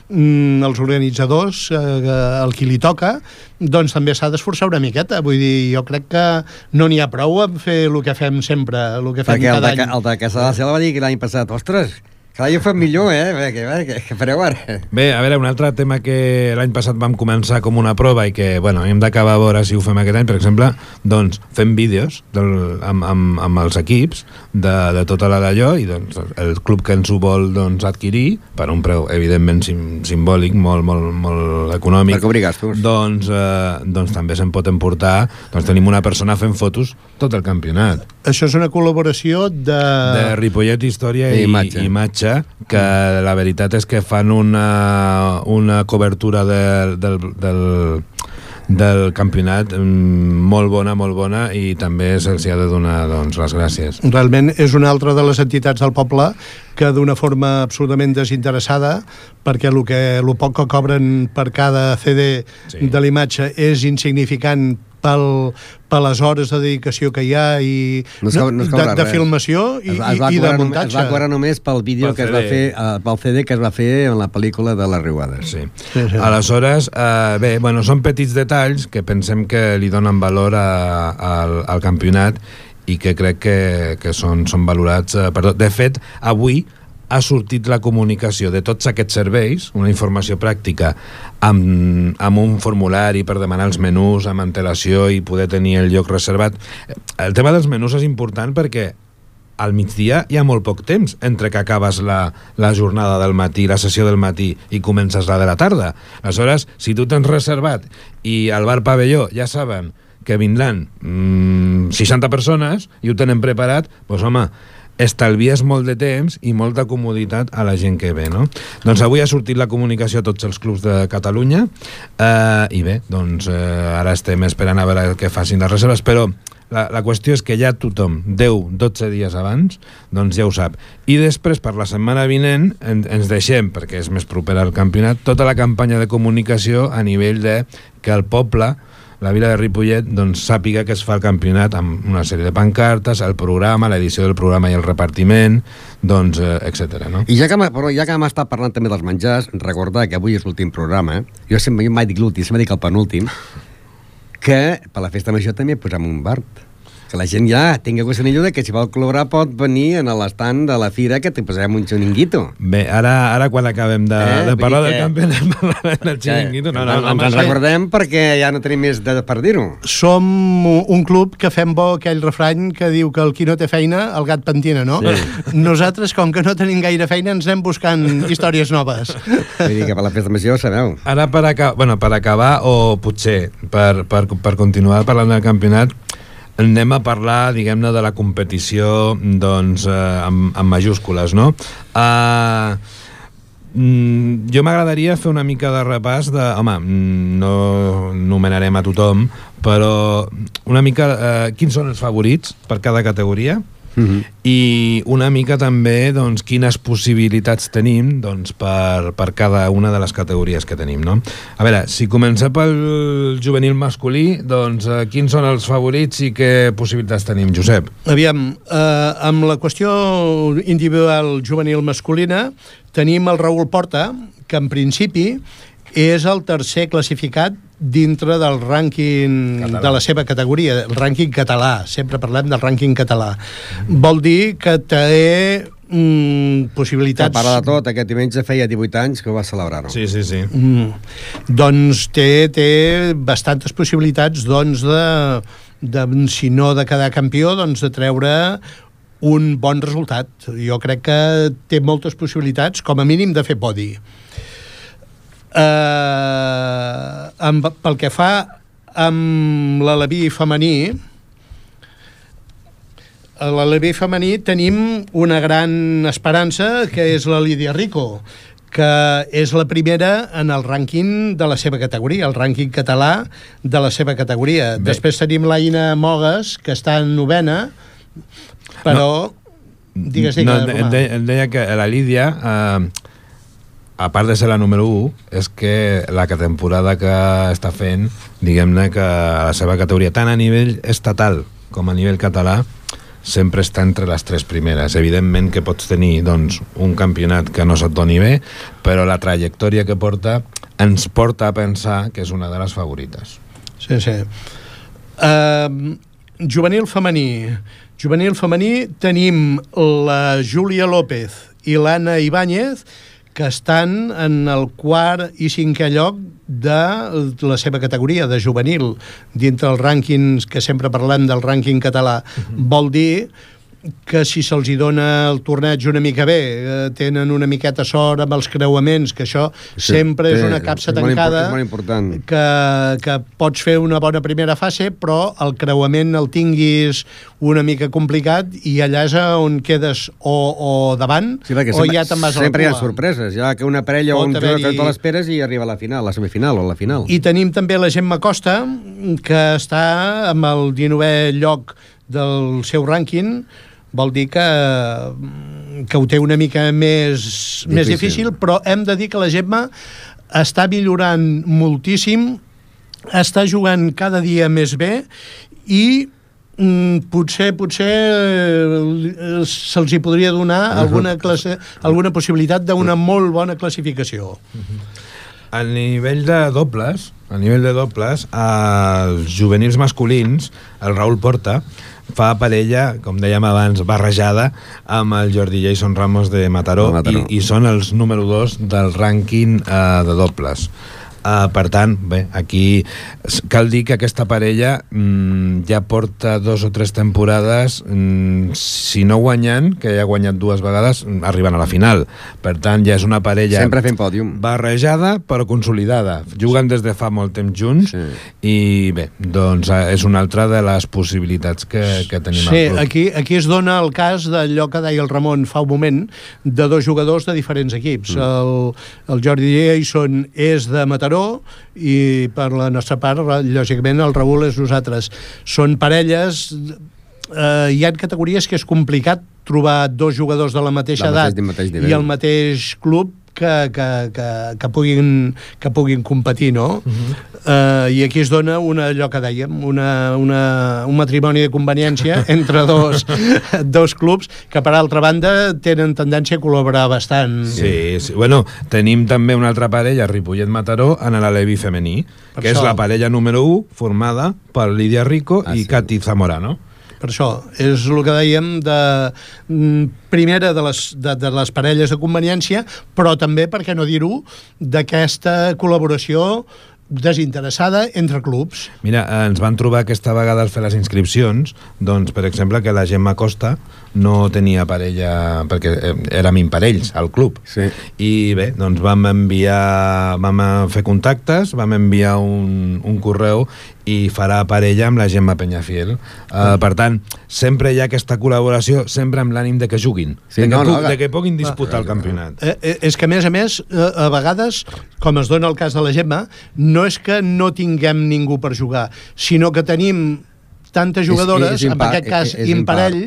mm, els organitzadors, eh, el qui li toca, doncs també s'ha d'esforçar una miqueta. Vull dir, jo crec que no n'hi ha prou en fer el que fem sempre, el que fem Perquè el cada de, any. el de Casa de la Selva va dir que l'any passat, ostres, cada any ho fem millor, eh? Bé, Què, què, què fareu ara? Bé, a veure, un altre tema que l'any passat vam començar com una prova i que, bueno, hem d'acabar a veure si ho fem aquest any, per exemple, doncs fem vídeos del, amb, amb, amb els equips de, de tota la d'allò i doncs el club que ens ho vol doncs, adquirir per un preu, evidentment, sim, simbòlic, molt, molt, molt econòmic. Per cobrir gastos. Doncs, eh, doncs també se'n pot emportar, doncs tenim una persona fent fotos tot el campionat. Això és una col·laboració de... De Ripollet Història I i, imatge. i imatge, que la veritat és que fan una, una cobertura del, del, del, del campionat mm, molt bona, molt bona i també se'ls ha de donar doncs, les gràcies. Realment és una altra de les entitats del poble que d'una forma absolutament desinteressada, perquè el, que, el poc que cobren per cada CD sí. de l'imatge és insignificant pel, per les hores de dedicació que hi ha i No es no es de, cobra de res. filmació i, Es va- es va i, de muntatge. Es va cobrar només pel vídeo Pel que es va CD. fer, uh, pel CD que es va fer en la pel·lícula de les Riuades. Sí. Sí, sí. Aleshores, eh, bé, bueno, són petits detalls que pensem que li donen valor a, a, al, al campionat i que crec que, que són, són valorats eh, per tot. De fet, avui ha sortit la comunicació de tots aquests serveis, una informació pràctica amb, amb un formulari per demanar els menús amb antelació i poder tenir el lloc reservat. El tema dels menús és important perquè al migdia hi ha molt poc temps entre que acabes la, la jornada del matí, la sessió del matí i comences la de la tarda. Aleshores, si tu tens reservat i al bar pavelló ja saben que vindran mm, 60 persones i ho tenen preparat, doncs home, estalvies molt de temps i molta comoditat a la gent que ve, no? Doncs avui ha sortit la comunicació a tots els clubs de Catalunya eh, i bé, doncs eh, ara estem esperant a veure què facin les reserves, però la, la qüestió és que ja tothom, 10-12 dies abans, doncs ja ho sap. I després, per la setmana vinent, en, ens deixem, perquè és més proper al campionat, tota la campanya de comunicació a nivell de que el poble la vila de Ripollet doncs, sàpiga que es fa el campionat amb una sèrie de pancartes, el programa, l'edició del programa i el repartiment, doncs, eh, etc. No? I ja que, però ja que hem estat parlant també dels menjars, recordar que avui és l'últim programa, jo sempre jo mai dic l'últim, sempre dic el penúltim, que per la festa major també posem un bar. Que la gent ja tingui gossanillo de que si vol col·laborar pot venir en l'estant de la fira que te posarem un xeringuito. Bé, ara, ara quan acabem de, Eh, de parlar del que- campionat, parlarem del xiringuito. No, no, no, ens sí. recordem perquè ja no tenim més de per dir-ho. Som un club que fem bo aquell refrany que diu que el qui no té feina, el gat pentina, no? Sí. Nosaltres, com que no tenim gaire feina, ens anem buscant històries noves. Vull dir que per la festa major, sabeu. Ara per, aca bueno, per acabar, o potser per, per, per continuar parlant del campionat, anem a parlar, diguem-ne, de la competició doncs, eh, amb, amb majúscules, no? Uh, mm, jo m'agradaria fer una mica de repàs de... Home, mm, no nomenarem a tothom, però una mica... Eh, quins són els favorits per cada categoria? -huh. i una mica també doncs, quines possibilitats tenim doncs, per, per cada una de les categories que tenim. No? A veure, si comencem pel juvenil masculí, doncs eh, quins són els favorits i què possibilitats tenim, Josep? Aviam, eh, amb la qüestió individual juvenil masculina tenim el Raül Porta, que en principi és el tercer classificat dintre del rànquing català. de la seva categoria, el rànquing català. Sempre parlem del rànquing català. Mm. Vol dir que té mm, possibilitats... A part de tot, aquest diumenge feia 18 anys que ho va celebrar, no? Sí, sí, sí. Mm, doncs té, té bastantes possibilitats doncs, de, de, si no de quedar campió, doncs de treure un bon resultat. Jo crec que té moltes possibilitats, com a mínim, de fer podi. Eh, amb, pel que fa amb l'Aleví femení, a l'Aleví femení tenim una gran esperança, que és la Lídia Rico, que és la primera en el rànquing de la seva categoria, el rànquing català de la seva categoria. Bé. Després tenim l'Aina Mogues, que està en novena, però... No. Digues, digues, no, em, deia, em deia que la Lídia... Eh, a part de ser la número 1, és que la temporada que està fent, diguem-ne que a la seva categoria, tant a nivell estatal com a nivell català, sempre està entre les tres primeres. Evidentment que pots tenir doncs, un campionat que no se't doni bé, però la trajectòria que porta ens porta a pensar que és una de les favorites. Sí, sí. Uh, juvenil femení. Juvenil femení tenim la Júlia López i l'Anna Ibáñez, que estan en el quart i cinquè lloc de la seva categoria, de juvenil, dintre els rànquings que sempre parlem del rànquing català. Uh -huh. Vol dir que si se'ls hi dona el torneig una mica bé, eh, tenen una miqueta sort amb els creuaments, que això sí, sempre és una capsa tancada, és molt important. Que, que pots fer una bona primera fase, però el creuament el tinguis una mica complicat i allà és on quedes o, o davant sí, o sempre, ja te'n vas a la Sempre hi ha sorpreses, ja que una parella o un jugador que te l'esperes i arriba a la final, a la semifinal o a la final. I tenim també la Gemma Costa, que està amb el 19è lloc del seu rànquing, vol dir que, que ho té una mica més difícil. més difícil, però hem de dir que la Gemma està millorant moltíssim, està jugant cada dia més bé i mm, potser potser eh, se'ls hi podria donar alguna, classe, alguna possibilitat d'una molt bona classificació. A nivell de dobles, a nivell de dobles, els juvenils masculins, el Raül Porta, fa parella, com dèiem abans, barrejada amb el Jordi Jason Ramos de Mataró, Mataró. I, i són els número 2 del rànquing eh, de dobles. Uh, per tant, bé, aquí cal dir que aquesta parella mm, ja porta dos o tres temporades mm, si no guanyant, que ja ha guanyat dues vegades arriben a la final, per tant ja és una parella sempre fent pòdium barrejada però consolidada, juguen des de fa molt temps junts sí. i bé doncs eh, és una altra de les possibilitats que, que tenim sí, al club. Aquí, aquí es dona el cas d'allò que deia el Ramon fa un moment de dos jugadors de diferents equips mm. el, el Jordi Jason és de Mataró Mataró i per la nostra part, lògicament, el Raül és nosaltres. Són parelles eh, hi ha categories que és complicat trobar dos jugadors de la mateixa la edat mateix, mateix i el mateix club que, que, que, que, puguin, que puguin competir, no? Uh -huh. Uh, I aquí es dona una, allò que dèiem, una, una, un matrimoni de conveniència entre dos, dos clubs que, per altra banda, tenen tendència a col·laborar bastant. Sí, sí. Bueno, tenim també una altra parella, Ripollet-Mataró, en l'Alevi femení, per que això. és la parella número 1, formada per Lídia Rico ah, i sí. Cati Zamorano. Per això, és el que dèiem de mm, primera de les, de, de les parelles de conveniència, però també, per què no dir-ho, d'aquesta col·laboració desinteressada entre clubs. Mira, ens van trobar aquesta vegada al fer les inscripcions, doncs, per exemple, que la Gemma Costa no tenia parella, perquè eh, érem imparells al club. Sí. I bé, doncs vam enviar, vam fer contactes, vam enviar un, un correu i farà parella amb la Gemma Peñafiel. Uh, per tant, sempre hi ha aquesta col·laboració, sempre amb l'ànim de que juguin, sí, de, que no, puc, no, de que puguin disputar ah, el campionat. Eh, eh, és que, a més a més, eh, a vegades, com es dona el cas de la Gemma, no és que no tinguem ningú per jugar, sinó que tenim tantes jugadores, és, és impar, en aquest cas és, és imparell,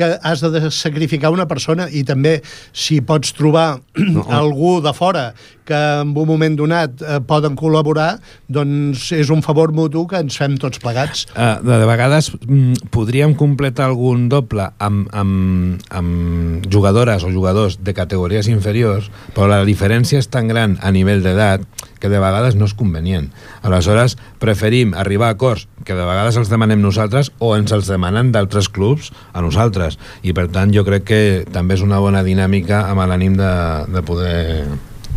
que has de sacrificar una persona i també si pots trobar no. algú de fora que en un moment donat eh, poden col·laborar, doncs és un favor mutu que ens fem tots plegats. Uh, de, de vegades mm, podríem completar algun doble amb, amb, amb jugadores o jugadors de categories inferiors, però la diferència és tan gran a nivell d'edat que de vegades no és convenient. Aleshores, preferim arribar a acords que de vegades els demanem nosaltres o ens els demanen d'altres clubs a nosaltres. I per tant jo crec que també és una bona dinàmica amb l'ànim de, de poder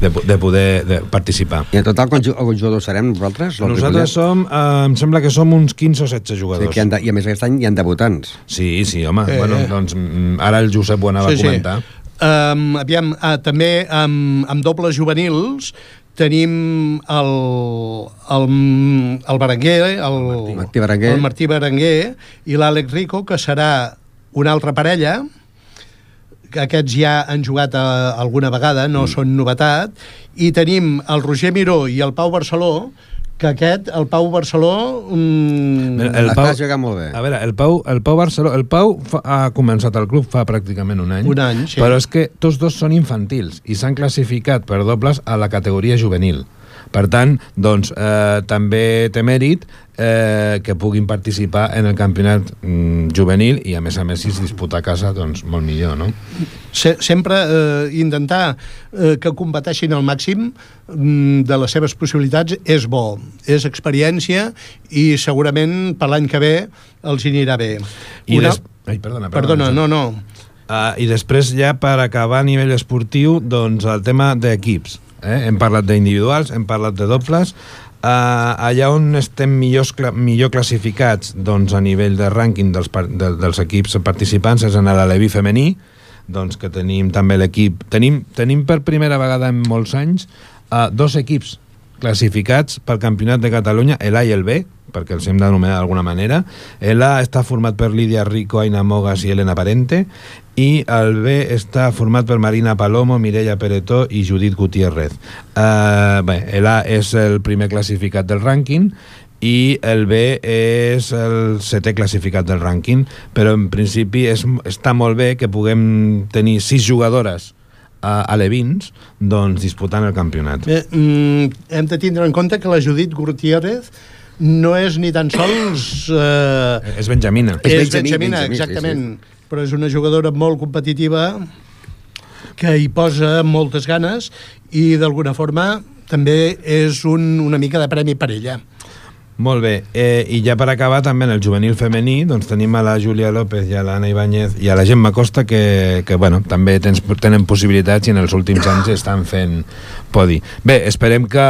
de, de poder de participar. I en total, quants jugadors serem vosaltres? Nosaltres som, eh, em sembla que som uns 15 o 16 jugadors. Sí, que de, I a més aquest any hi ha debutants. Sí, sí, home. Eh, bueno, doncs mm, ara el Josep ho anava sí, a comentar. Sí. Um, aviam, uh, també amb, amb dobles juvenils tenim el, el, el Berenguer, el, Martí Berenguer. el Martí Berenguer i l'Àlex Rico, que serà una altra parella, aquests ja han jugat a, eh, alguna vegada, no mm. són novetat, i tenim el Roger Miró i el Pau Barceló, que aquest, el Pau Barceló... Mm, el Pau, està jugant molt bé. A veure, el Pau, el Pau Barceló... El Pau fa, ha començat el club fa pràcticament un any. Un any, sí. Però és que tots dos són infantils i s'han classificat per dobles a la categoria juvenil. Per tant, doncs, eh, també té mèrit eh, que puguin participar en el campionat mm, juvenil i a més a més si es disputa a casa doncs molt millor, no? Se sempre eh, intentar eh, que competeixin al màxim mm, de les seves possibilitats és bo, és experiència i segurament per l'any que ve els anirà bé. I Una... des... Ai, perdona, perdona, perdona no, no. Uh, I després ja per acabar a nivell esportiu doncs el tema d'equips Eh? Hem parlat d'individuals, hem parlat de dobles. Uh, allà on estem millors, millor classificats doncs, a nivell de rànquing dels, de, dels equips participants és en l'Alevi femení, doncs, que tenim també l'equip... Tenim, tenim per primera vegada en molts anys uh, dos equips classificats pel Campionat de Catalunya, l'A i el B, perquè els hem d'anomenar d'alguna manera. L'A està format per Lídia Rico, Aina Mogas i Elena Parente, i el B està format per Marina Palomo, Mireia Peretó i Judit Gutiérrez. Uh, bé, l'A és el primer classificat del rànquing i el B és el setè classificat del rànquing, però en principi és, està molt bé que puguem tenir sis jugadores a, a Levins doncs, disputant el campionat. Bé, mm, hem de tindre en compte que la Judit Gutiérrez no és ni tan sols... Eh, és Benjamina. És, és Benjamina, Benjamina exactament. Sí, sí. Però és una jugadora molt competitiva que hi posa moltes ganes i d'alguna forma també és un, una mica de premi per ella. Molt bé, eh, i ja per acabar també en el juvenil femení doncs tenim a la Júlia López i a l'Anna Ibáñez i a la Gemma Costa que, que bueno, també tens, tenen possibilitats i en els últims anys estan fent podi. Bé, esperem que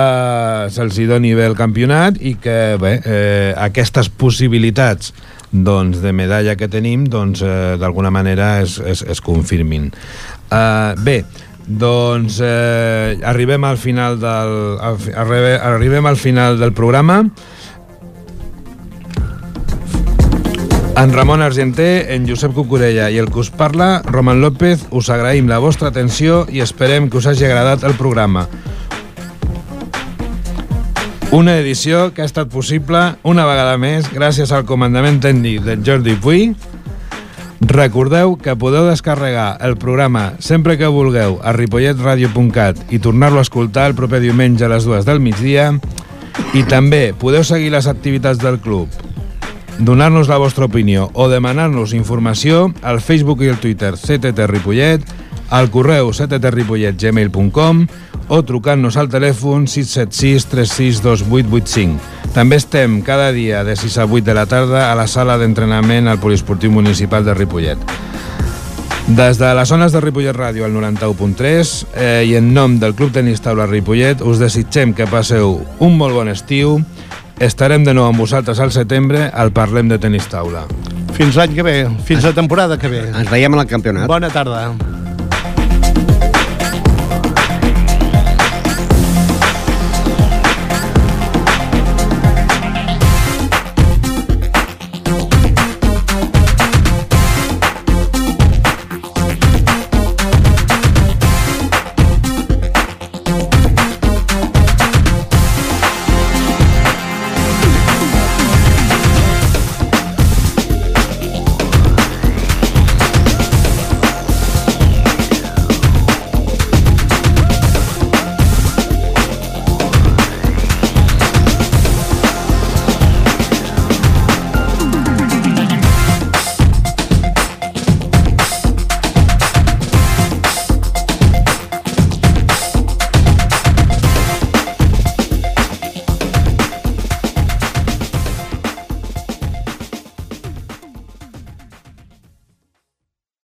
se'ls doni bé el campionat i que bé, eh, aquestes possibilitats doncs, de medalla que tenim doncs, eh, d'alguna manera es, es, es confirmin. Uh, bé, doncs eh, arribem al final del arribem, arribem al final del programa En Ramon Argenter, en Josep Cucurella i el que us parla, Roman López, us agraïm la vostra atenció i esperem que us hagi agradat el programa. Una edició que ha estat possible una vegada més gràcies al comandament tècnic de Jordi Puy. Recordeu que podeu descarregar el programa sempre que vulgueu a ripolletradio.cat i tornar-lo a escoltar el proper diumenge a les dues del migdia i també podeu seguir les activitats del club donar-nos la vostra opinió o demanar-nos informació al Facebook i al Twitter CTT Ripollet, al correu cttripolletgmail.com o trucant-nos al telèfon 676 362885. També estem cada dia de 6 a 8 de la tarda a la sala d'entrenament al Poliesportiu Municipal de Ripollet. Des de les zones de Ripollet Ràdio al 91.3 eh, i en nom del Club Tenis Taula Ripollet us desitgem que passeu un molt bon estiu Estarem de nou amb vosaltres al setembre al Parlem de Tenis Taula. Fins l'any que ve, fins la temporada que ve. Ens veiem al campionat. Bona tarda.